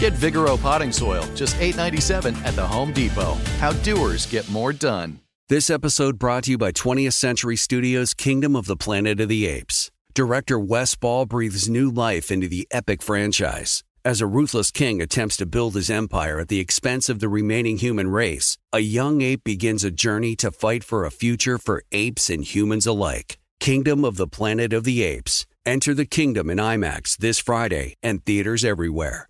Get Vigoro potting soil, just $8.97 at the Home Depot. How doers get more done. This episode brought to you by 20th Century Studios' Kingdom of the Planet of the Apes. Director Wes Ball breathes new life into the epic franchise. As a ruthless king attempts to build his empire at the expense of the remaining human race, a young ape begins a journey to fight for a future for apes and humans alike. Kingdom of the Planet of the Apes. Enter the kingdom in IMAX this Friday and theaters everywhere.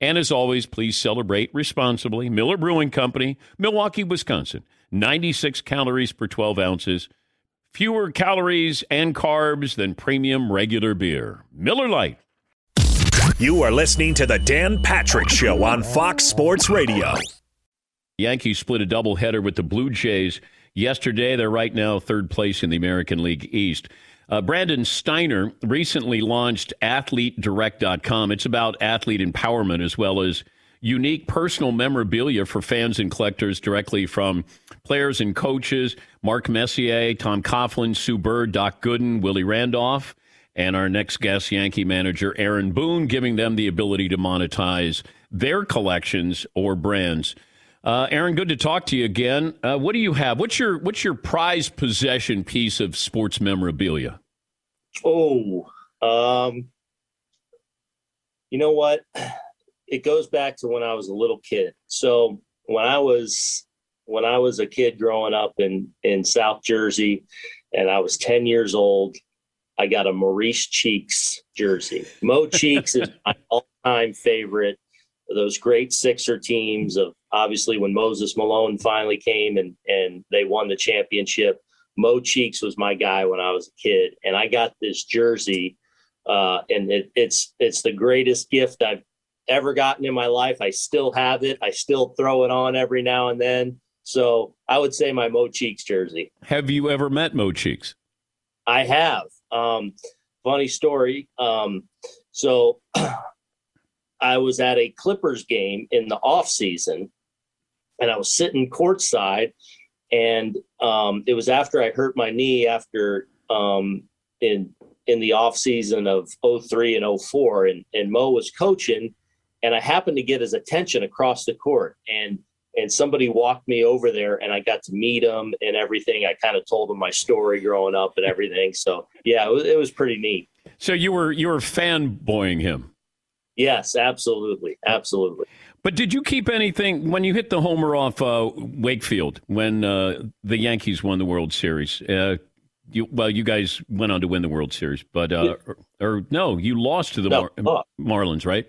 And as always, please celebrate responsibly. Miller Brewing Company, Milwaukee, Wisconsin. 96 calories per 12 ounces. Fewer calories and carbs than premium regular beer. Miller Lite. You are listening to the Dan Patrick Show on Fox Sports Radio. Yankees split a doubleheader with the Blue Jays yesterday. They're right now third place in the American League East. Uh, Brandon Steiner recently launched AthleteDirect.com. It's about athlete empowerment as well as unique personal memorabilia for fans and collectors directly from players and coaches Mark Messier, Tom Coughlin, Sue Bird, Doc Gooden, Willie Randolph, and our next guest, Yankee manager Aaron Boone, giving them the ability to monetize their collections or brands. Uh, Aaron, good to talk to you again. Uh, what do you have? What's your what's your prized possession piece of sports memorabilia? Oh, um, you know what? It goes back to when I was a little kid. So when I was when I was a kid growing up in in South Jersey, and I was ten years old, I got a Maurice Cheeks jersey. Mo Cheeks is my all time favorite. Those great Sixer teams of obviously when Moses Malone finally came and and they won the championship. Mo Cheeks was my guy when I was a kid, and I got this jersey, uh, and it, it's it's the greatest gift I've ever gotten in my life. I still have it. I still throw it on every now and then. So I would say my Mo Cheeks jersey. Have you ever met Mo Cheeks? I have. Um, funny story. Um, so I was at a Clippers game in the off season, and I was sitting courtside, and um, it was after I hurt my knee after um, in in the off season of 03 and 04 and, and Mo was coaching and I happened to get his attention across the court and and somebody walked me over there and I got to meet him and everything. I kind of told him my story growing up and everything. So yeah, it was, it was pretty neat. So you were you were fanboying him. Yes, absolutely, absolutely. But did you keep anything when you hit the homer off uh, Wakefield when uh, the Yankees won the World Series? Uh, you, well, you guys went on to win the World Series, but uh, or, or, no, you lost to the No, Mar- Marlins, right?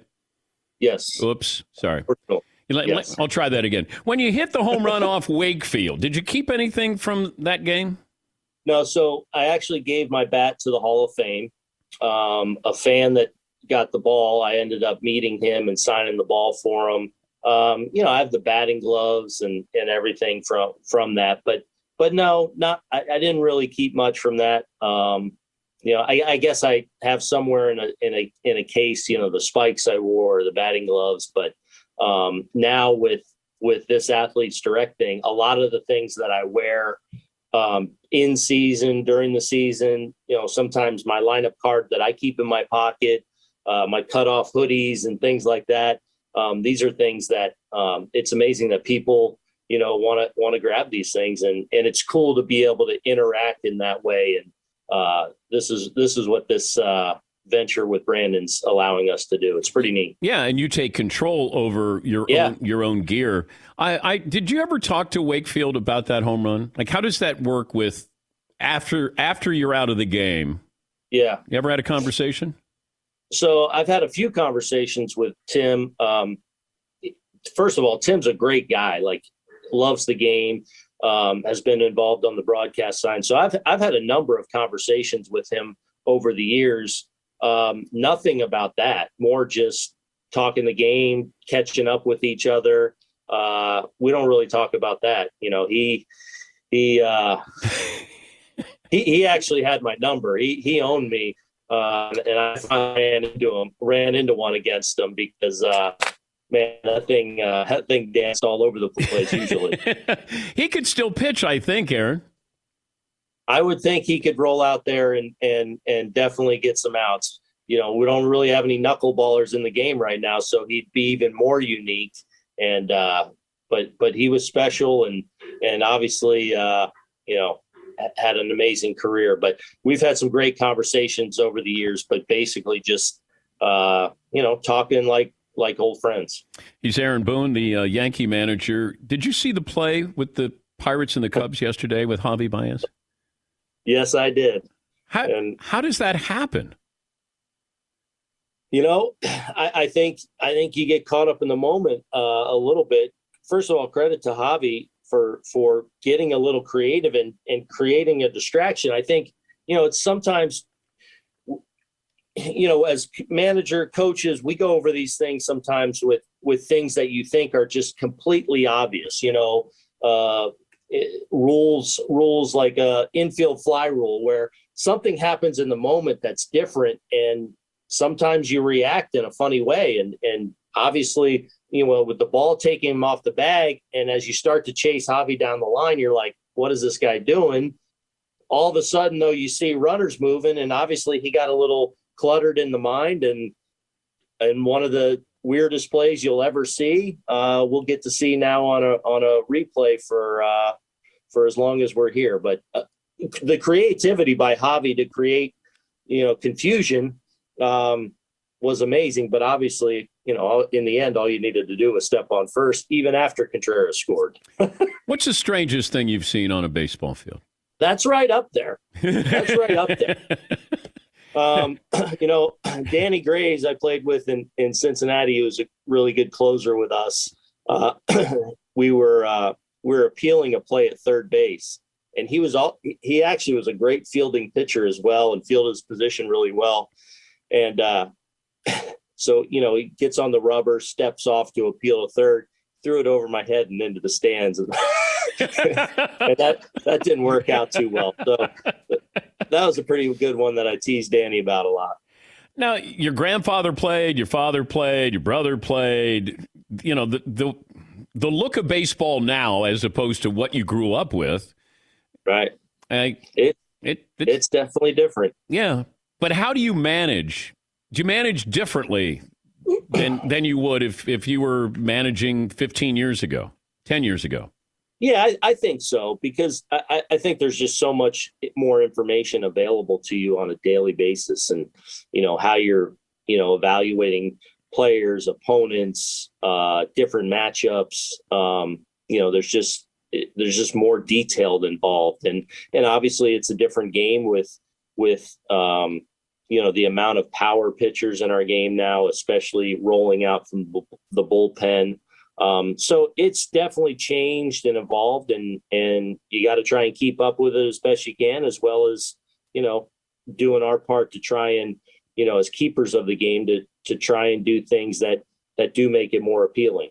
Yes. Oops, sorry. Let- Yes. I'll try that again. When you hit the home run off Wakefield, did you keep anything from that game? No, so I actually gave my bat to the Hall of Fame. Um, a fan that got the ball, I ended up meeting him and signing the ball for him. Um, you know, I have the batting gloves and and everything from from that, but but no, not I, I didn't really keep much from that. Um, you know, I, I guess I have somewhere in a in a in a case, you know, the spikes I wore, the batting gloves, but um, now with with this athletes direct thing, a lot of the things that I wear um, in season during the season. You know, sometimes my lineup card that I keep in my pocket, uh, my cutoff hoodies and things like that. Um, these are things that um, it's amazing that people you know want to want to grab these things and and it's cool to be able to interact in that way and uh, this is this is what this uh, venture with Brandon's allowing us to do. It's pretty neat. Yeah, and you take control over your yeah. own, your own gear. I, I did you ever talk to Wakefield about that home run? Like, how does that work with after after you're out of the game? Yeah, you ever had a conversation? So I've had a few conversations with Tim. Um, first of all, Tim's a great guy. Like, loves the game. Um, has been involved on the broadcast side. So I've I've had a number of conversations with him over the years um, nothing about that. More just talking the game, catching up with each other. Uh, we don't really talk about that. You know, he he uh, he he actually had my number. He he owned me, uh, and I ran into him, ran into one against him because. Uh, man, that thing, uh, that thing danced all over the place. Usually, he could still pitch. I think, Aaron. I would think he could roll out there and and and definitely get some outs. You know, we don't really have any knuckleballers in the game right now, so he'd be even more unique. And uh, but but he was special and and obviously uh, you know had an amazing career. But we've had some great conversations over the years, but basically just uh, you know talking like like old friends. He's Aaron Boone, the uh, Yankee manager. Did you see the play with the Pirates and the Cubs yesterday with Javi Baez? Yes, I did. How, and, how does that happen? You know, I, I, think I think you get caught up in the moment uh, a little bit. First of all, credit to Javi for for getting a little creative and and creating a distraction. I think you know it's sometimes you know as manager coaches we go over these things sometimes with with things that you think are just completely obvious you know uh, rules rules like a infield fly rule where something happens in the moment that's different and sometimes you react in a funny way and and obviously you know with the ball taking him off the bag and as you start to chase Javi down the line you're like what is this guy doing all of a sudden though you see runners moving and obviously he got a little cluttered in the mind and and one of the weirdest plays you'll ever see. Uh, we'll get to see now on a on a replay for uh, for as long as we're here. But uh, the creativity by Javi to create, you know, confusion um, was amazing. But obviously, you know, in the end, all you needed to do was step on first, even after Contreras scored. What's the strangest thing you've seen on a baseball field? That's right up there. That's right up there. Um, you know, Danny Graves, I played with in, in Cincinnati, he was a really good closer with us. Uh, we were uh, we were appealing a play at third base, and he was all he actually was a great fielding pitcher as well, and fielded his position really well. And uh, so, you know, he gets on the rubber, steps off to appeal a third, threw it over my head and into the stands. and that that didn't work out too well. So that was a pretty good one that I teased Danny about a lot. Now, your grandfather played, your father played, your brother played. You know the the the look of baseball now, as opposed to what you grew up with. Right. I, it, it it's, it's definitely different. Yeah, but how do you manage? Do you manage differently than than you would if if you were managing 15 years ago, 10 years ago? Yeah, I, I, think so because I, I, think there's just so much more information available to you on a daily basis, and you know how you're you know evaluating players, opponents, uh, different matchups. Um, you know, there's just there's just more detailed involved, and and obviously it's a different game with with um, you know the amount of power pitchers in our game now, especially rolling out from the bullpen. Um, so it's definitely changed and evolved, and and you got to try and keep up with it as best you can, as well as you know doing our part to try and you know as keepers of the game to to try and do things that that do make it more appealing.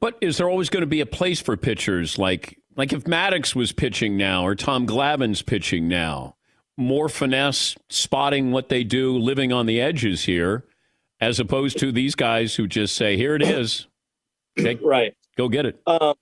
But is there always going to be a place for pitchers like like if Maddux was pitching now or Tom Glavine's pitching now? More finesse, spotting what they do, living on the edges here, as opposed to these guys who just say, "Here it is." Okay. right. Go get it. Um,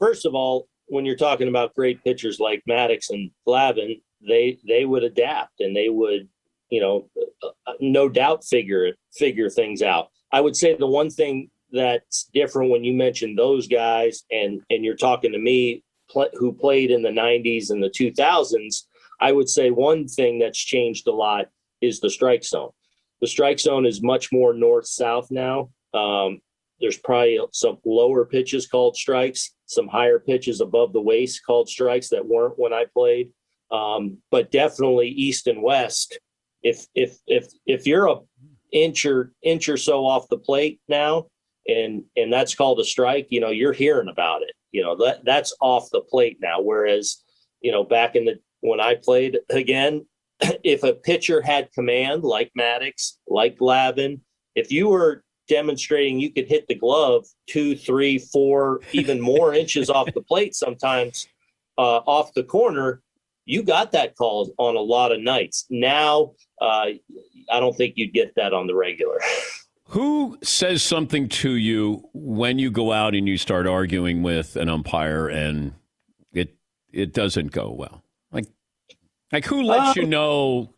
first of all, when you're talking about great pitchers like Maddux and Glavine, they they would adapt and they would, you know, uh, uh, no doubt figure figure things out. I would say the one thing that's different when you mention those guys and and you're talking to me pl- who played in the 90s and the 2000s i would say one thing that's changed a lot is the strike zone. The strike zone is much more north south now. Um, there's probably some lower pitches called strikes some higher pitches above the waist called strikes that weren't when i played. Um, but definitely east and west if if if if you're a inch or inch or so off the plate now and and that's called a strike you know you're hearing about it. You know that that's off the plate now whereas you know back in the when i played again if a pitcher had command like Maddux, like Glavine if you were demonstrating you could hit the glove two three four even more inches off the plate sometimes uh, off the corner you got that call on a lot of nights now uh, i don't think you'd get that on the regular Who says something to you when you go out and you start arguing with an umpire and it it doesn't go well? Like who lets um, you know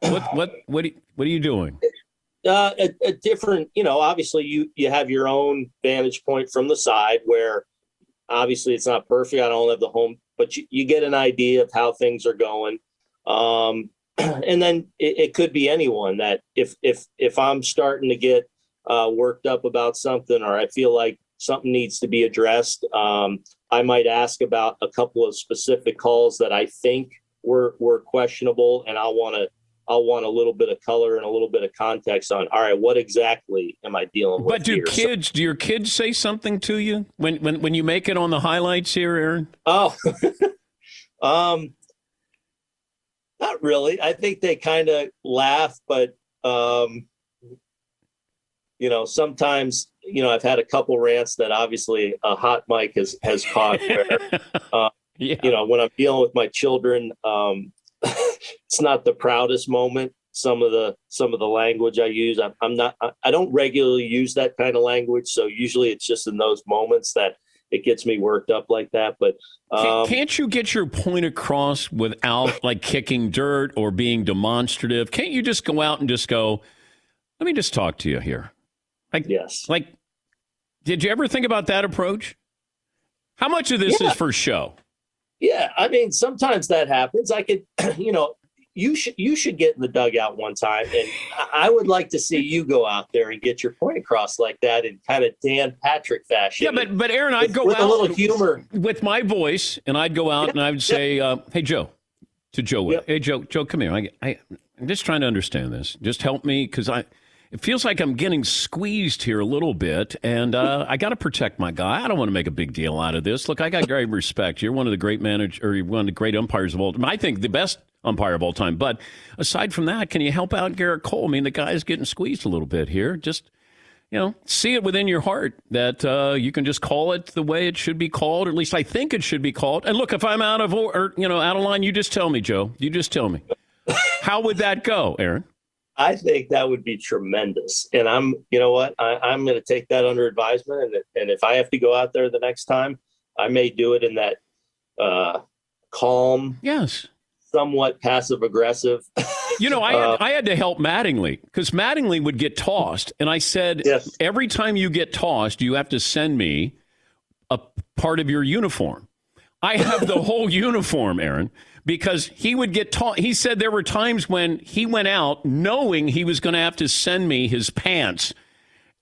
what what what what are you doing? Uh, a, a, different, you know, obviously you you have your own vantage point from the side where obviously it's not perfect. I don't have the home, but you, you get an idea of how things are going. Um, and then it, it, could be anyone that if if if I'm starting to get uh, worked up about something or I feel like something needs to be addressed, um, I might ask about a couple of specific calls that I think were were questionable, and I'll want to I'll want a little bit of color and a little bit of context on. All right, what exactly am I dealing with? But do here? kids so, do your kids say something to you when when when you make it on the highlights here, Aaron? Oh, um, not really. I think they kind of laugh, but um, you know, sometimes you know I've had a couple rants that obviously a hot mic has has caught. Where, uh, yeah. You know, when I'm dealing with my children, um, it's not the proudest moment. Some of the some of the language I use, I'm, I'm not. I, I don't regularly use that kind of language, so usually it's just in those moments that it gets me worked up like that. But um, can't you get your point across without like kicking dirt or being demonstrative? Can't you just go out and just go? Let me just talk to you here. Like yes, like did you ever think about that approach? How much of this yeah. is for show? Yeah, I mean, sometimes that happens. I could, you know, you should you should get in the dugout one time, and I would like to see you go out there and get your point across like that in kind of Dan Patrick fashion. Yeah, but but Aaron, I'd go with out a little humor with my voice, and I'd go out yeah, and I would say, yeah. uh, "Hey Joe," to Joe, yeah. "Hey Joe, Joe, come here. I, I I'm just trying to understand this. Just help me because I." It feels like I'm getting squeezed here a little bit, and uh, I got to protect my guy. I don't want to make a big deal out of this. Look, I got great respect. You're one of the great managers, or you're one of the great umpires of all time. I think the best umpire of all time. But aside from that, can you help out Gerrit Cole? I mean, the guy's getting squeezed a little bit here. Just you know, see it within your heart that uh, you can just call it the way it should be called, or at least I think it should be called. And look, if I'm out of or you know out of line, you just tell me, Joe. You just tell me. How would that go, Aaron? I think that would be tremendous, and I'm, you know what, I, am going to take that under advisement, and and if I have to go out there the next time, I may do it in that uh, calm, yes, somewhat passive aggressive. You know, I had, uh, I had to help Mattingly because Mattingly would get tossed, and I said, yes. every time you get tossed, you have to send me a part of your uniform. I have the whole uniform, Aaron, because he would get taught. He said there were times when he went out knowing he was going to have to send me his pants,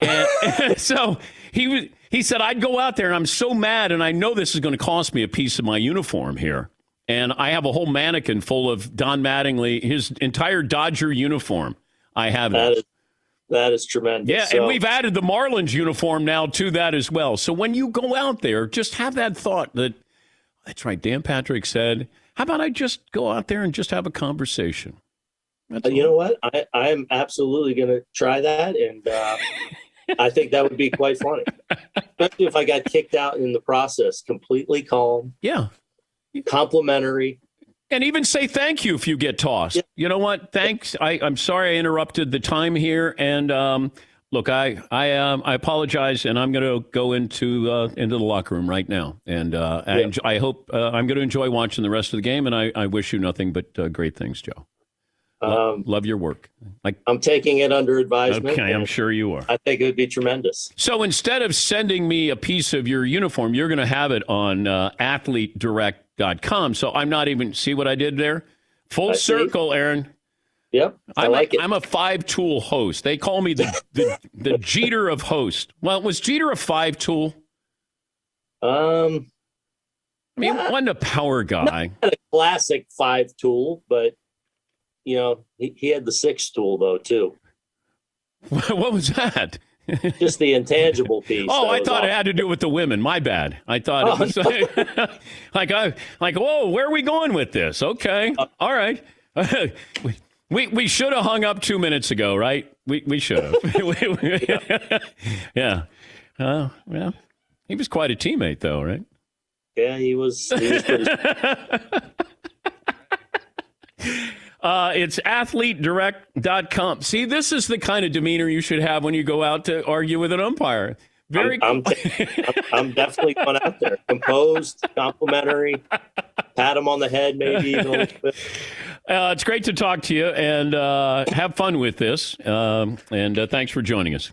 and, and so he was. He said, I'd go out there and I'm so mad, and I know this is going to cost me a piece of my uniform here and I have a whole mannequin full of Don Mattingly, his entire Dodger uniform. I have that. Is, that is tremendous. Yeah, so. and we've added the Marlins uniform now to that as well. So when you go out there, just have that thought that that's right. Dan Patrick said, "How about I just go out there and just have a conversation?" Uh, you know what? I I am absolutely going to try that, and uh, I think that would be quite funny, especially if I got kicked out in the process. Completely calm. Yeah complimentary. And even say thank you if you get tossed. Yeah. You know what? Thanks. I, I, am sorry I interrupted the time here. And um, look, I I um, I apologize, and I'm going to go into uh, into the locker room right now. And uh, yeah. I, enjoy, I, hope uh, I'm going to enjoy watching the rest of the game. And I, I wish you nothing but uh, great things, Joe. Um, Love your work. Like I'm taking it under advisement. okay, I'm sure you are. I think it would be tremendous. So instead of sending me a piece of your uniform, you're going to have it on uh, athletedirect.com. So I'm not even see what I did there. Full I see. circle, Aaron. Yep, I I'm like a, it. I'm a five tool host. They call me the, the the Jeter of host. Well, was Jeter a five tool? Um, I mean, Yeah. wasn't a power guy. had a classic five tool, but you know he, he had the six tool though too. what was that? Just the intangible piece. Oh, I thought it had to do with the women. My bad. I thought Oh, it was like, like I like. Whoa, where are we going with this? Okay, Uh, all right. We we, should have hung up two minutes ago, right? We we should have. yeah. Uh, well, he was quite a teammate, though, right? Yeah, he was. He was pretty, Uh, it's athletedirect.com. See, this is the kind of demeanor you should have when you go out to argue with an umpire. Very I'm, I'm, I'm, I'm definitely going out there, composed, complimentary, pat him on the head, maybe even a little bit. Uh, it's great to talk to you and uh, have fun with this. Um, and uh, thanks for joining us.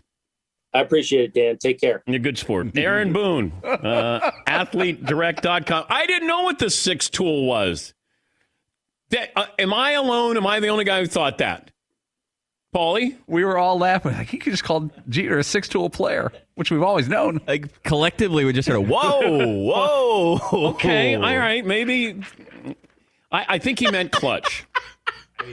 I appreciate it, Dan. Take care. You're a good sport. Aaron Boone, uh, athletedirect.com. I didn't know what the six tool was. That, uh, am I alone? Am I the only guy who thought that? Paulie? We were all laughing. Like he could just call Jeter a six-tool player, which we've always known. Like collectively, we just heard, a "Whoa, whoa." Okay, all right, maybe. I, I think he meant clutch.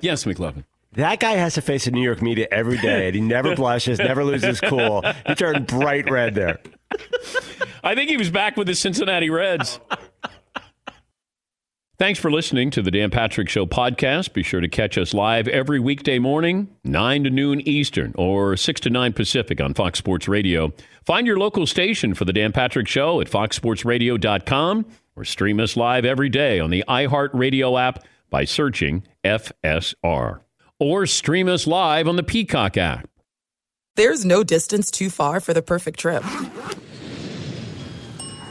yes, McLovin. That guy has to face the New York media every day, and he never blushes, never loses cool. He turned bright red there. I think he was back with the Cincinnati Reds. Thanks for listening to the Dan Patrick Show podcast. Be sure to catch us live every weekday morning, 9 to noon Eastern or 6 to 9 Pacific on Fox Sports Radio. Find your local station for the Dan Patrick Show at foxsportsradio.com or stream us live every day on the iHeartRadio app by searching FSR. Or stream us live on the Peacock app. There's no distance too far for the perfect trip.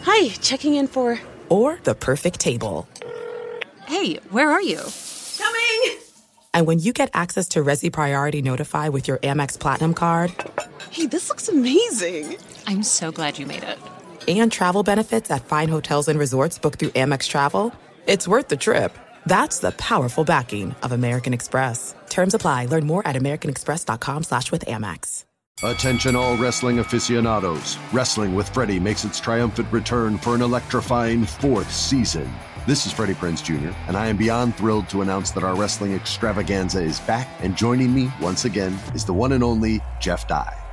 Hi, checking in for. Or the perfect table. Hey, where are you? Coming! And when you get access to Resy Priority Notify with your Amex Platinum card Hey, this looks amazing! I'm so glad you made it. And travel benefits at fine hotels and resorts booked through Amex Travel, it's worth the trip. That's the powerful backing of American Express. Terms apply. Learn more at americanexpress.com slash with Amex. Attention all wrestling aficionados. Wrestling with Freddie makes its triumphant return for an electrifying fourth season. This is Freddie Prinze Jr., and I am beyond thrilled to announce that our wrestling extravaganza is back, and joining me once again is the one and only Jeff Dye.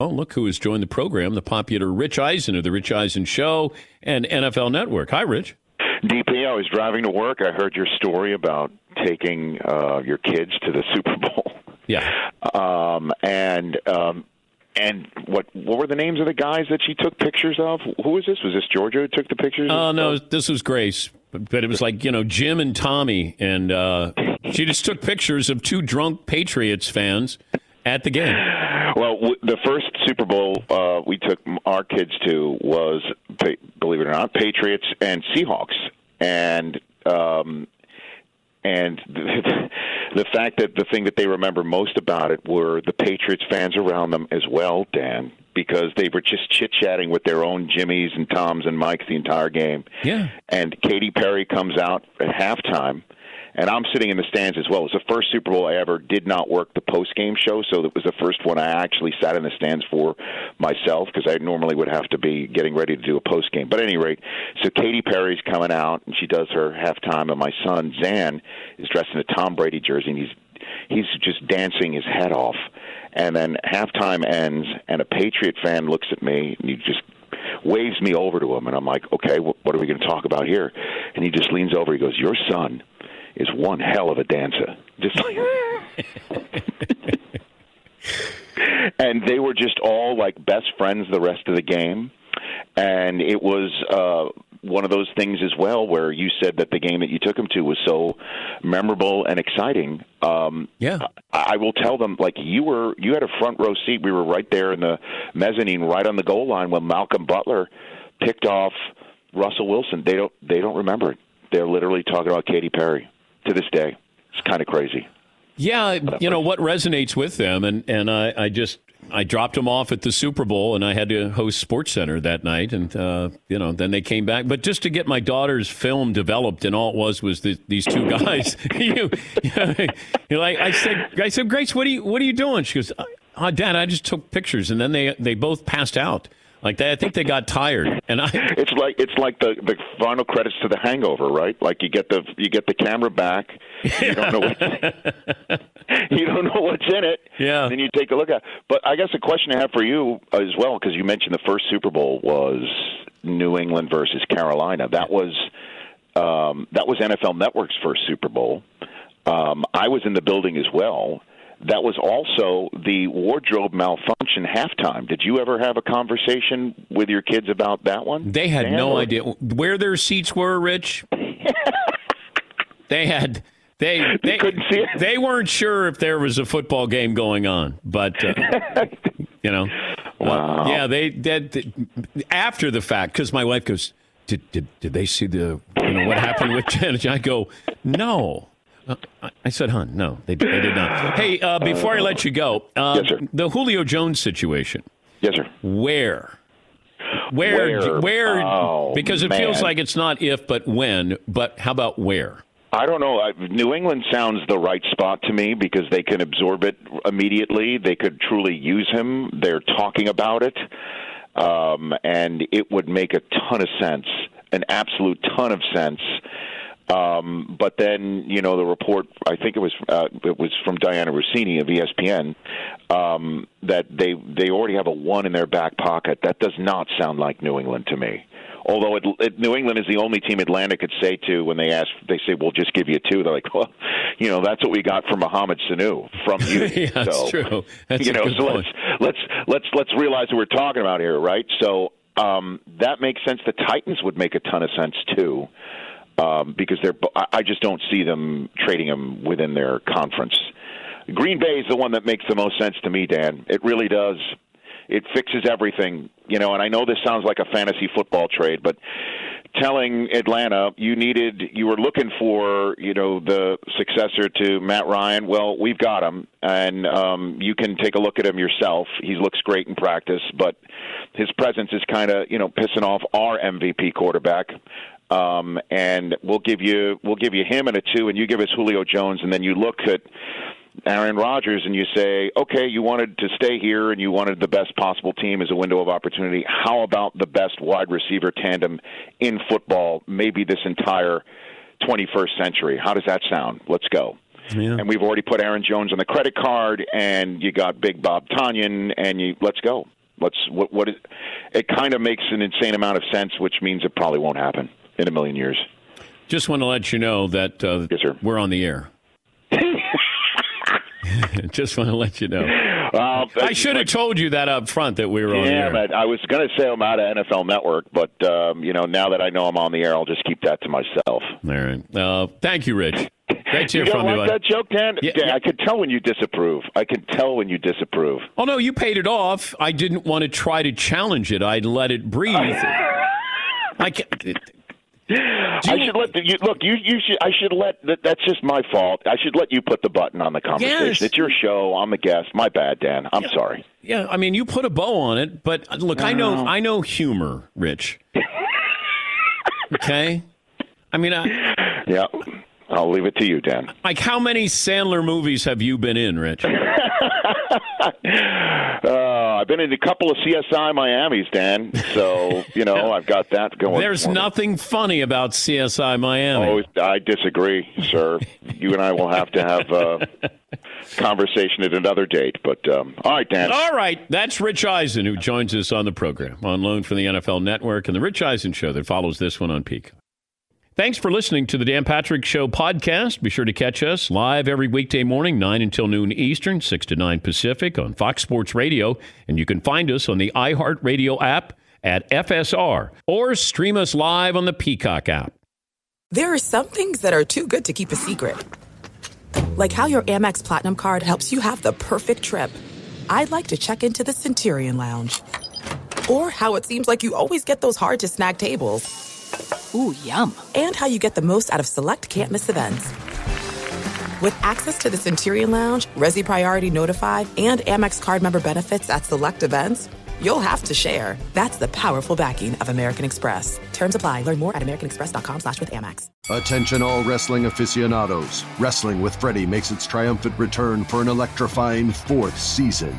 Oh, look who has joined the program, the popular Rich Eisen of The Rich Eisen Show and NFL Network. Hi, Rich. DP, I was driving to work. I heard your story about taking uh, your kids to the Super Bowl. Yeah. Um, and um, and what what were the names of the guys that she took pictures of? Who was this? Was this Georgia who took the pictures? Oh, no, this was Grace. But, but it was like, you know, Jim and Tommy. And uh, she just took pictures of two drunk Patriots fans at the game. Well, w- the first Super Bowl uh, we took our kids to was, pa- believe it or not, Patriots and Seahawks, and um, and the, the fact that the thing that they remember most about it were the Patriots fans around them as well, Dan, because they were just chit chatting with their own Jimmys and Toms and Mikes the entire game. Yeah. And Katy Perry comes out at halftime and I'm sitting in the stands as well. It was the first Super Bowl I ever did not work the post game show, so it was the first one I actually sat in the stands for myself because I normally would have to be getting ready to do a post game. But at any rate, so Katy Perry's coming out and she does her halftime, and my son Zan is dressed in a Tom Brady jersey, and he's he's just dancing his head off. And then halftime ends, and a Patriot fan looks at me, and he just waves me over to him, and I'm like, okay, what, are we going to talk about here? And he just leans over. He goes, "Your son is one hell of a dancer." Just like. and they were just all like best friends the rest of the game, and it was. uh one of those things as well where you said that the game that you took them to was so memorable and exciting. Um, yeah, I, I will tell them like you were you had a front row seat. We were right there in the mezzanine, right on the goal line when Malcolm Butler picked off Russell Wilson. They don't they don't remember it. They're literally talking about Katy Perry to this day. It's kind of crazy. Yeah, you know what resonates with them, and and I, I just I dropped them off at the Super Bowl, and I had to host Sports Center that night, and uh, you know then they came back. But just to get my daughter's film developed, and all it was was the, these two guys. you, you know, like I said, I said, Grace, what are you what are you doing? She goes, oh, Dad, I just took pictures, and then they they both passed out. Like they, I think they got tired, and I. It's like it's like the the final credits to The Hangover, right? Like you get the you get the camera back, you don't know what, you don't know what's in it. Yeah. Then you take a look at. It. But I guess the question I have for you as well, because you mentioned the first Super Bowl was New England versus Carolina. That was um, that was NFL Network's first Super Bowl. Um, I was in the building as well. That was also the wardrobe malfunction halftime. Did you ever have a conversation with your kids about that one? They had Dan, no or- idea where their seats were, Rich. they had they they couldn't see it. They weren't sure if there was a football game going on, but uh, you know, Wow. yeah, they did after the fact because my wife goes, did, did did they see the you know what happened with Janet? I go, no. Uh, I- said, "Hun, no, they, they did not." Hey, uh, before I let you go, uh, the Julio Jones situation. Yes, sir. Where? Where? Where? Where? Oh, because it feels like it's not if, but when. But how about where? I don't know. I- New England sounds the right spot to me because they can absorb it immediately. They could truly use him. They're talking about it, um, and it would make a ton of sense, an absolute ton of sense. Um, but then, you know, the report, I think it was uh, it was from Dianna Russini of ESPN, um, that they they already have a one in their back pocket. That does not sound like New England to me. Although it, it, New England is the only team Atlanta could say to when they ask, they say, "We'll just give you two. They're like, "Well, you know, that's what we got from Mohamed Sanu from you." yeah, that's so, true. That's you know, so point. let's let's let's let's realize what we're talking about here, right? So um, that makes sense. The Titans would make a ton of sense too, um, because they're. I just don't see them trading them within their conference. Green Bay is the one that makes the most sense to me, Dan. It really does. It fixes everything, you know. And I know this sounds like a fantasy football trade, but telling Atlanta you needed, you were looking for, you know, the successor to Matt Ryan. Well, we've got him, and um, you can take a look at him yourself. He looks great in practice, but his presence is kind of, you know, pissing off our MVP quarterback um, and we'll give you we'll give you him and a two, and you give us Julio Jones, and then you look at Aaron Rodgers and you say, okay, you wanted to stay here and you wanted the best possible team as a window of opportunity. How about the best wide receiver tandem in football, maybe this entire 21st century? How does that sound? Let's go. And we've already put Aaron Jones on the credit card, and you got Big Bob Tonyan, and you let's go. Let's what what is it? Kind of makes an insane amount of sense, which means it probably won't happen in a million years. Just want to let you know that uh, we're on the air. Just want to let you know. Well, I should have told you that up front that we were on the yeah, air. but I was going to say I'm out of NFL Network, but um, you know now that I know I'm on the air, I'll just keep that to myself. All right. Uh, thank you, Rich. Great to You hear don't from you. like bud. that joke, Dan? Yeah, yeah. I could tell when you disapprove. I can tell when you disapprove. Oh no, you paid it off. I didn't want to try to challenge it. I'd let it breathe. I can I should let the, you look. You you should. I should let. That, that's just my fault. I should let you put the button on the conversation. Yes. It's your show. I'm a guest. My bad, Dan. I'm sorry. Yeah, I mean, you put a bow on it, but uh, look, I know, I know humor, Rich. okay, I mean, I, Yeah, I'll leave it to you, Dan. like, how many Sandler movies have you been in, Rich? Uh, I've been in a couple of CSI Miami's, Dan. So you know I've got that going. There's nothing funny about CSI Miami. Oh, I disagree, sir. you and I will have to have a conversation at another date. But um, all right, Dan. All right, that's Rich Eisen who joins us on the program on loan from the NFL Network and the Rich Eisen Show that follows this one on Peak. Thanks for listening to the Dan Patrick Show podcast. Be sure to catch us live every weekday morning, 9 until noon Eastern, 6 to 9 Pacific on Fox Sports Radio. And you can find us on the iHeartRadio app at FSR or stream us live on the Peacock app. There are some things that are too good to keep a secret. Like how your Amex Platinum card helps you have the perfect trip. I'd like to check into the Centurion Lounge. Or how it seems like you always get those hard to snag tables. Ooh, yum. And how you get the most out of select can't miss events. With access to the Centurion Lounge, Resy Priority Notified, and Amex card member benefits at select events, you'll have to share. That's the powerful backing of American Express. Terms apply. Learn more at americanexpress.com slash with Amex. Attention all wrestling aficionados. Wrestling with Freddie makes its triumphant return for an electrifying fourth season.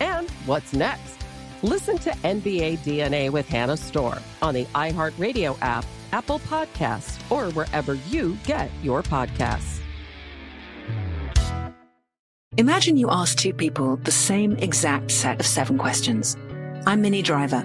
And what's next? Listen to NBA DNA with Hannah Storm on the iHeartRadio app, Apple Podcasts, or wherever you get your podcasts. Imagine you ask two people the same exact set of seven questions. I'm Minnie Driver,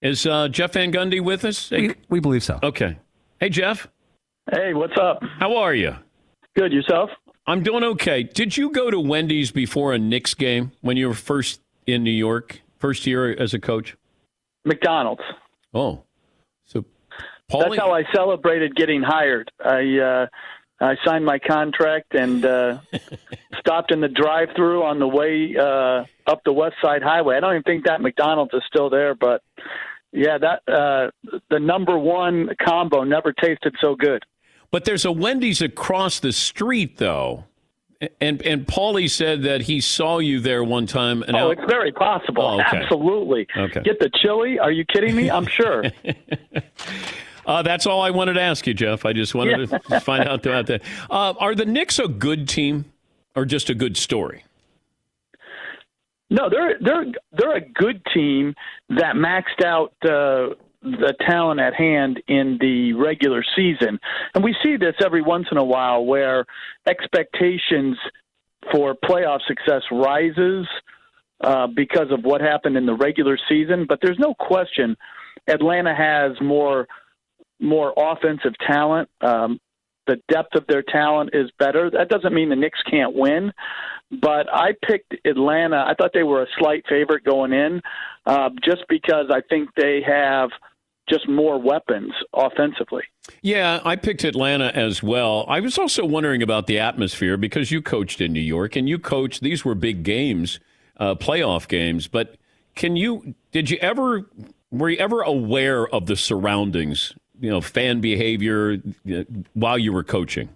Is uh, Jeff Van Gundy with us? We, we believe so. Okay. Hey, Jeff. Hey, what's up? How are you? Good. Yourself? I'm doing okay. Did you go to Wendy's before a Knicks game when you were first in New York, first year as a coach? McDonald's. Oh, so Paulie? That's how I celebrated getting hired. I uh, I signed my contract and uh, stopped in the drive-through on the way uh, up the West Side Highway. I don't even think that McDonald's is still there, but yeah, that uh, the number one combo never tasted so good. But there's a Wendy's across the street, though. And and Paulie said that he saw you there one time. And oh, it's very possible. Oh, okay. Absolutely. Okay. Get the chili? Are you kidding me? I'm sure. uh, that's all I wanted to ask you, Jeff. I just wanted yeah. to find out about that. Uh, are the Knicks a good team, or just a good story? No, they're they're they're a good team that maxed out uh, the talent at hand in the regular season. And we see this every once in a while where expectations for playoff success rises uh, because of what happened in the regular season. But there's no question Atlanta has more more offensive talent. Um, the depth of their talent is better. That doesn't mean the Knicks can't win, but I picked Atlanta. I thought they were a slight favorite going in, uh, just because I think they have – just more weapons offensively. Yeah, I picked Atlanta as well. I was also wondering about the atmosphere because you coached in New York and you coached, these were big games, uh, playoff games. But can you, did you ever, were you ever aware of the surroundings, you know, fan behavior uh, while you were coaching?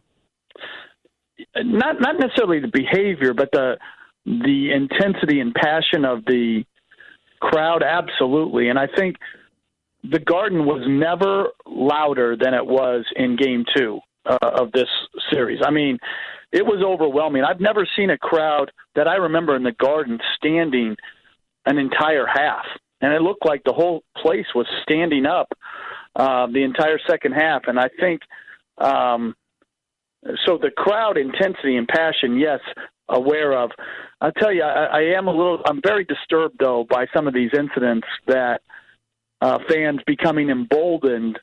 Not, not necessarily the behavior, but the, the intensity and passion of the crowd, absolutely. And I think the Garden was never louder than it was in Game Two uh, of this series. I mean, it was overwhelming. I've never seen a crowd that I remember in the Garden standing an entire half, and it looked like the whole place was standing up uh, the entire second half. And I think um, so. The crowd intensity and passion, yes, aware of. I'll tell you, I, I am a little. I'm very disturbed though by some of these incidents that uh, fans becoming emboldened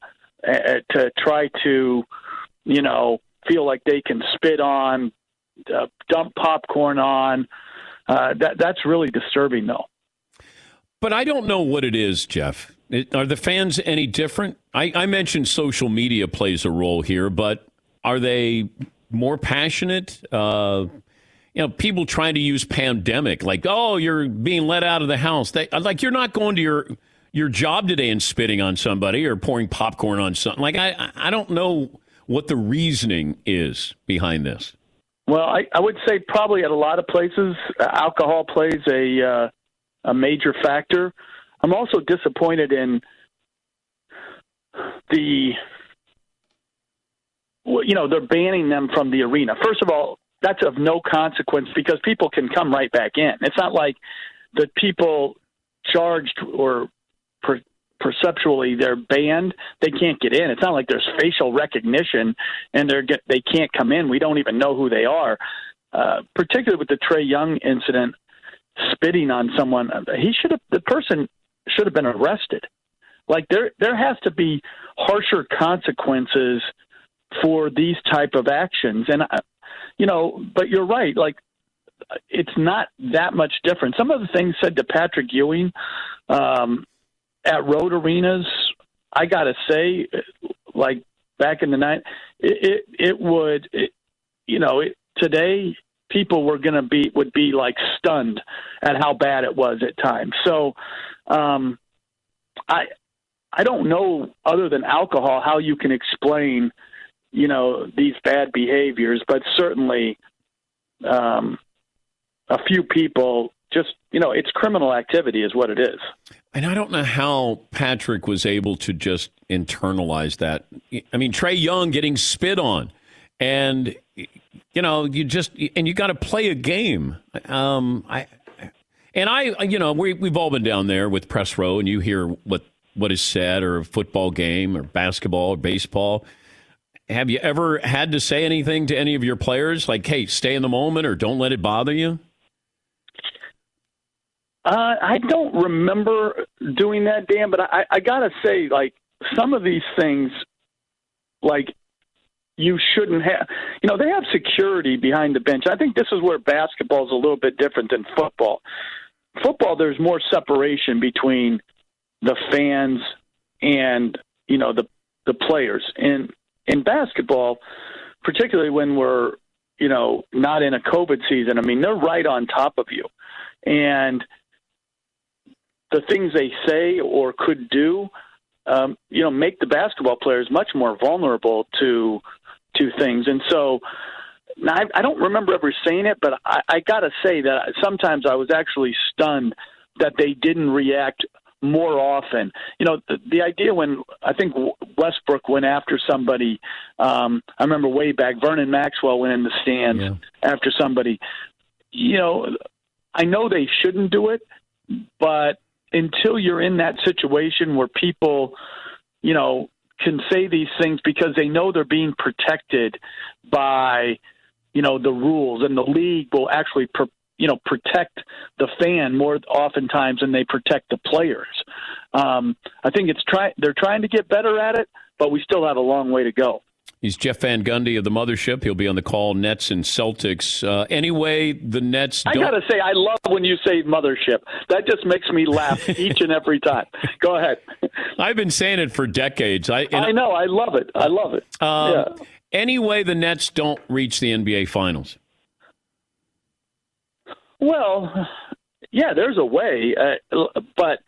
uh, to try to, you know, feel like they can spit on, uh, dump popcorn on. Uh, that that's really disturbing, though. But I don't know what it is, Jeff. It, are the fans any different? I, I mentioned social media plays a role here, but are they more passionate? Uh, you know, people trying to use pandemic like, oh, you're being let out of the house. They, like you're not going to your your job today and spitting on somebody or pouring popcorn on something. Like I, I don't know what the reasoning is behind this. Well, I, I would say probably at a lot of places, alcohol plays a uh, a major factor. I'm also disappointed in the you know they're banning them from the arena. First of all, that's of no consequence because people can come right back in. It's not like the people charged or per- perceptually they're banned, they can't get in. It's not like there's facial recognition and they're get, they can't come in. We don't even know who they are. Uh, particularly with the Trae Young incident, spitting on someone, he should have the person should have been arrested. Like there there has to be harsher consequences for these type of actions, and you know, but you're right. Like it's not that much different. Some of the things said to Patrick Ewing um, at road arenas, I got to say, like back in the night, it it, would, it, you know, it, today people were to be would be like stunned at how bad it was at times. So, um, I I don't know other than alcohol how you can explain, you know, these bad behaviors, but certainly, um, a few people just you know it's criminal activity is what it is. And i don't know how patrick was able to just internalize that. I mean Trae young getting spit on and you know you just and you got to play a game. Um i and i you know we, we've all been down there with press row and you hear what what is said or a football game or basketball or baseball have you ever had to say anything to any of your players like hey stay in the moment or don't let it bother you uh, I don't remember doing that, Dan. But I, I gotta say, like some of these things, like you shouldn't have. You know, they have security behind the bench. I think this is where basketball is a little bit different than football. Football, there's more separation between the fans and you know the the players. In in basketball, particularly when we're you know not in a COVID season, I mean they're right on top of you, and the things they say or could do, um, you know, make the basketball players much more vulnerable to to things. And so, I, I don't remember ever saying it, but I, I got to say that sometimes I was actually stunned that they didn't react more often. You know, the, the idea when I think Westbrook went after somebody, um, I remember way back, Vernon Maxwell went in the stands yeah. after somebody. You know, I know they shouldn't do it, but until you're in that situation where people, you know, can say these things because they know they're being protected by, you know, the rules, and the league will actually, you know, protect the fan more oftentimes than they protect the players. Um, I think it's try they're trying to get better at it, but we still have a long way to go. He's Jeff Van Gundy of the Mothership. He'll be on the call. Nets and Celtics. Uh, anyway, the Nets. I gotta say, I love when you say Mothership. That just makes me laugh each and every time. Go ahead. I've been saying it for decades. I I know. I love it. I love it. Um, yeah. Anyway, the Nets don't reach the NBA Finals. Well, yeah, there's a way, uh, but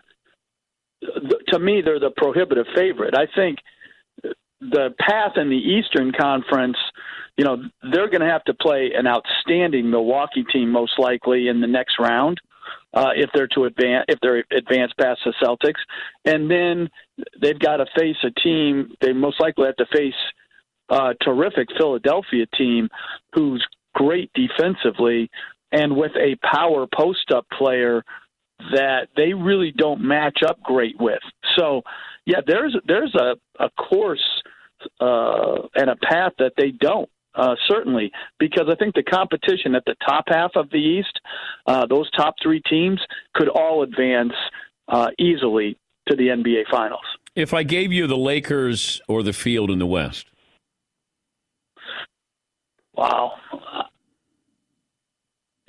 to me, they're the prohibitive favorite. I think the path in the Eastern Conference, you know, they're going to have to play an outstanding Milwaukee team most likely in the next round. Uh, if they're to advance, if they're advanced past the Celtics, and then they've got to face a team. They most likely have to face a terrific Philadelphia team, who's great defensively, and with a power post up player that they really don't match up great with. So, yeah, there's there's a, a course uh, and a path that they don't. Uh, certainly, because I think the competition at the top half of the East, uh, those top three teams, could all advance uh, easily to the NBA Finals. If I gave you the Lakers or the field in the West, wow.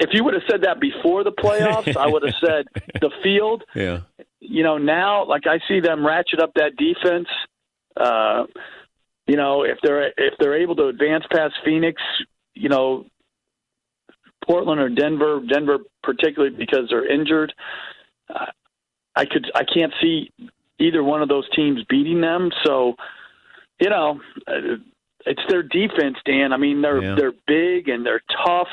If you would have said that before the playoffs, I would have said the field. Yeah. You know, now, like I see them ratchet up that defense. Uh, you know, if they're if they're able to advance past Phoenix, you know, Portland or Denver, Denver particularly because they're injured, uh, I could I can't see either one of those teams beating them. So, you know, uh, it's their defense, Dan. I mean, they're yeah. they're big and they're tough,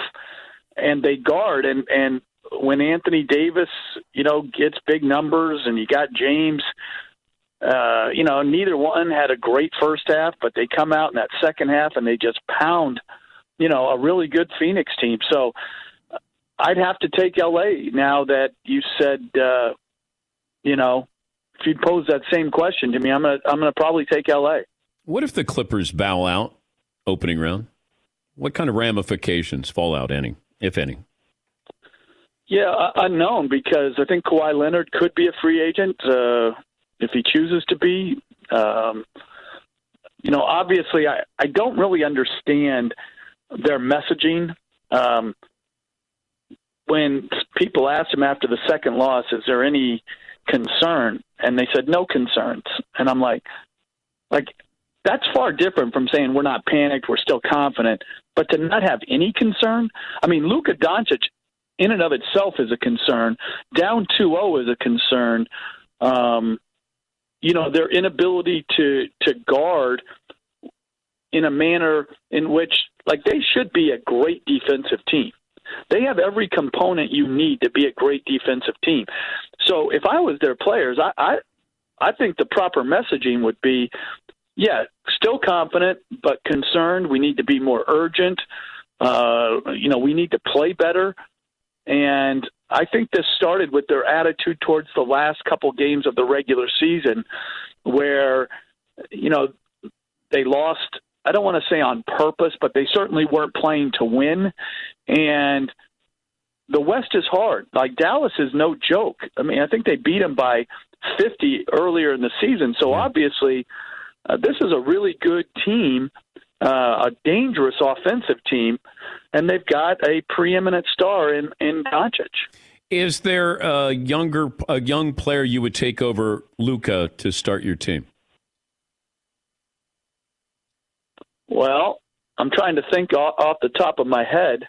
and they guard and and when Anthony Davis, you know, gets big numbers, and you got James uh, you know, neither one had a great first half, but they come out in that second half and they just pound, you know, a really good Phoenix team. So I'd have to take LA now that you said, uh, you know, if you'd pose that same question to me, I'm gonna I'm gonna probably take LA. What if the Clippers bow out opening round? What kind of ramifications fall out, any, if any? Yeah, unknown because I think Kawhi Leonard could be a free agent uh, if he chooses to be. Um, you know, obviously, I, I don't really understand their messaging. Um, when people asked him after the second loss, is there any concern? And they said no concerns. And I'm like, like that's far different from saying we're not panicked, we're still confident, but to not have any concern. I mean, Luka Doncic, in and of itself, is a concern. Down 2-0 is a concern. Um, you know, their inability to to guard in a manner in which, like, they should be a great defensive team. They have every component you need to be a great defensive team. So if I was their players, I I, I think the proper messaging would be, yeah, still confident but concerned. We need to be more urgent. Uh, you know, we need to play better. And I think this started with their attitude towards the last couple games of the regular season, where you know they lost I don't want to say on purpose, but they certainly weren't playing to win. And the West is hard. Like Dallas is no joke. I mean, I think they beat them by 50 earlier in the season. So obviously, uh, this is a really good team, uh, a dangerous offensive team, and they've got a preeminent star in in Doncic. Is there a younger, a young player you would take over Luka to start your team? Well, I'm trying to think off the top of my head,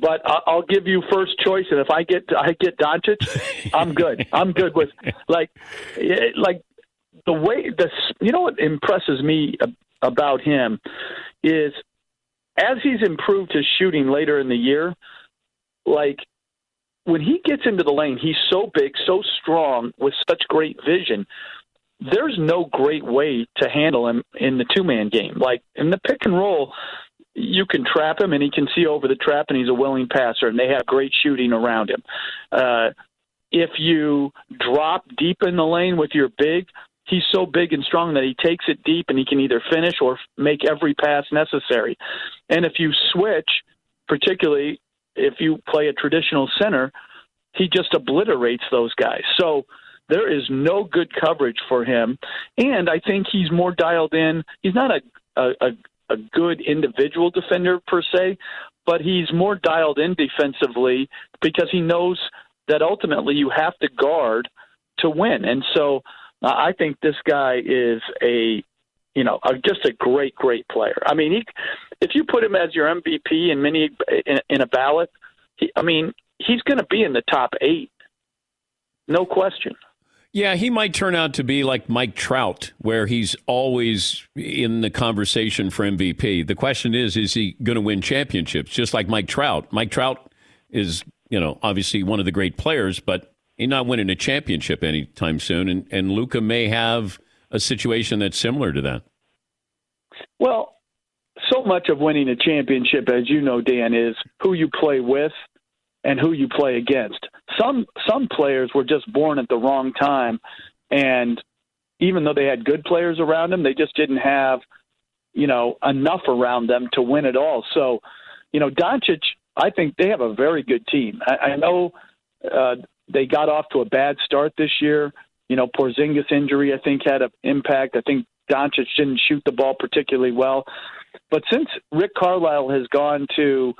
but I'll give you first choice. And if I get I get Doncic, I'm good. I'm good with like like the way this. You know what impresses me about him is as he's improved his shooting later in the year, like when he gets into the lane, he's so big, so strong, with such great vision there's no great way to handle him in the two man game. Like in the pick and roll, you can trap him and he can see over the trap and he's a willing passer and they have great shooting around him. Uh, if you drop deep in the lane with your big, he's so big and strong that he takes it deep and he can either finish or make every pass necessary. And if you switch, particularly if you play a traditional center, he just obliterates those guys. So there is no good coverage for him, and I think he's more dialed in. He's not a a, a good individual defender per se, but he's more dialed in defensively because he knows that ultimately you have to guard to win. And so I think this guy is a you know a, just a great great player. I mean, he if you put him as your MVP in many in, in a ballot, he, I mean he's going to be in the top eight, no question. Yeah, he might turn out to be like Mike Trout, where he's always in the conversation for MVP. The question is, is he going to win championships? Just like Mike Trout. Mike Trout is, you know, obviously one of the great players, but he's not winning a championship anytime soon. And, and Luka may have a situation that's similar to that. Well, so much of winning a championship, as you know, Dan, is who you play with and who you play against. Some some players were just born at the wrong time, and even though they had good players around them, they just didn't have you know enough around them to win it all. So, you know, Doncic, I think they have a very good team. I, I know uh, they got off to a bad start this year. You know, Porzingis injury I think had an impact. I think Doncic didn't shoot the ball particularly well. But since Rick Carlisle has gone to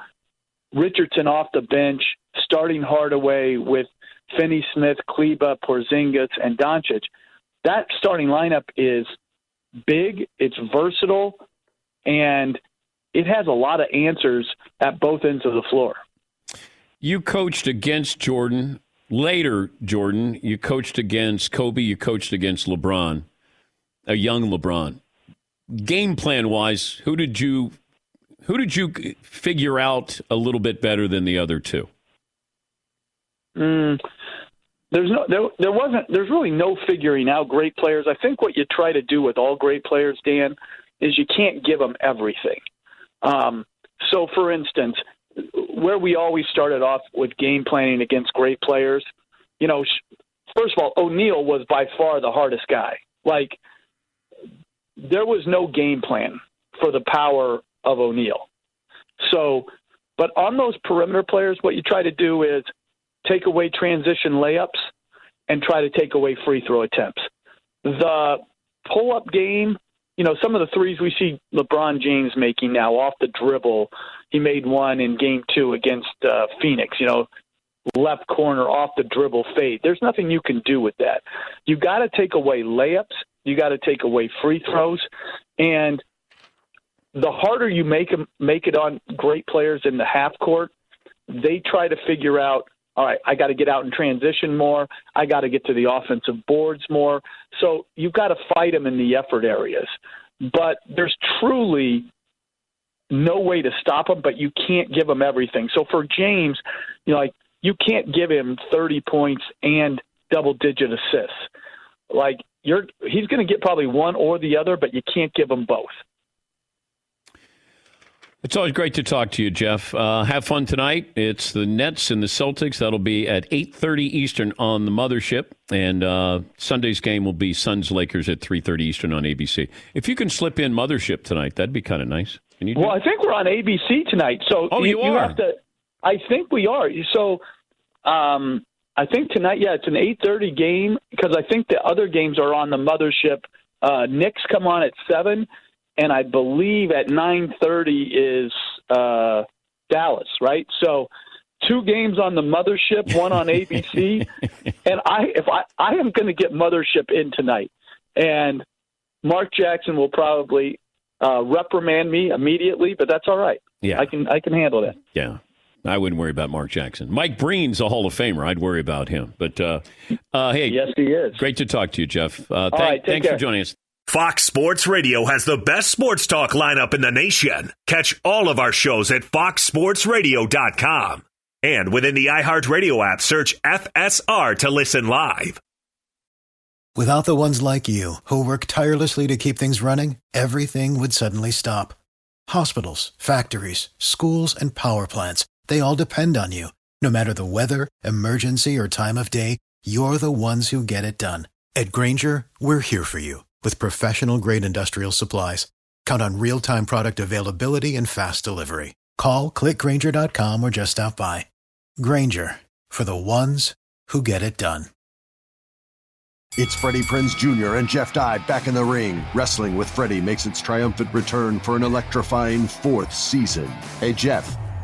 Richardson off the bench, starting Hardaway with Finney Smith, Kleber, Porzingis, and Doncic. That starting lineup is big, it's versatile, and it has a lot of answers at both ends of the floor. You coached against Jordan. Later, Jordan, you coached against Kobe, you coached against LeBron, a young LeBron. Game plan wise, who did you who did you figure out a little bit better than the other two? Mm, there's no there, there wasn't there's really no figuring out great players. I think what you try to do with all great players, Dan, is you can't give them everything. Um, so, for instance, where we always started off with game planning against great players, you know, first of all, O'Neal was by far the hardest guy. Like there was no game plan for the power of O'Neal. So, but on those perimeter players, what you try to do is take away transition layups and try to take away free throw attempts. The pull up game, you know, some of the threes we see LeBron James making now off the dribble. He made one in game two against uh, Phoenix, you know, left corner off the dribble fade. There's nothing you can do with that. You got to take away layups. You got to take away free throws, and the harder you make them, make it on great players in the half court, they try to figure out. All right, I got to get out and transition more. I got to get to the offensive boards more. So you've got to fight them in the effort areas. But there's truly no way to stop them, but you can't give them everything. So for James, you know, like you can't give him 30 points and double digit assists. Like you're he's going to get probably one or the other, but you can't give him both. It's always great to talk to you, Jeff. Uh, have fun tonight. It's the Nets and the Celtics. That'll be at 8.30 Eastern on the Mothership. And uh, Sunday's game will be Suns-Lakers at 3.30 Eastern on ABC. If you can slip in Mothership tonight, that'd be kind of nice. Well, I think we're on ABC tonight. So oh, you, you, are? have to. I think we are. So um, I think tonight, yeah, it's an 8.30 game because I think the other games are on the Mothership. Uh, Knicks come on at 7 and I believe at 9:30 is uh, Dallas, right? So two games on the mothership, one on ABC, and I if I I am going to get mothership in tonight, and Mark Jackson will probably uh, reprimand me immediately, but that's all right. Yeah, I can I can handle that. Yeah. I wouldn't worry about Mark Jackson. Mike Breen's a Hall of Famer. I'd worry about him. But uh, uh, hey, yes, he is. Great to talk to you, Jeff. Uh, All right, take thanks care. for joining us. Fox Sports Radio has the best sports talk lineup in the nation. Catch all of our shows at foxsportsradio.com. And within the iHeartRadio app, search FSR to listen live. Without the ones like you, who work tirelessly to keep things running, everything would suddenly stop. Hospitals, factories, schools, and power plants, they all depend on you. No matter the weather, emergency, or time of day, you're the ones who get it done. At Grainger, we're here for you with professional grade industrial supplies. Count on real time product availability and fast delivery. Call clickgrainger.com or just stop by. Grainger for the ones who get it done. It's Freddie Prinze Jr. and Jeff Dye back in the ring. Wrestling with Freddie makes its triumphant return for an electrifying fourth season. Hey, Jeff.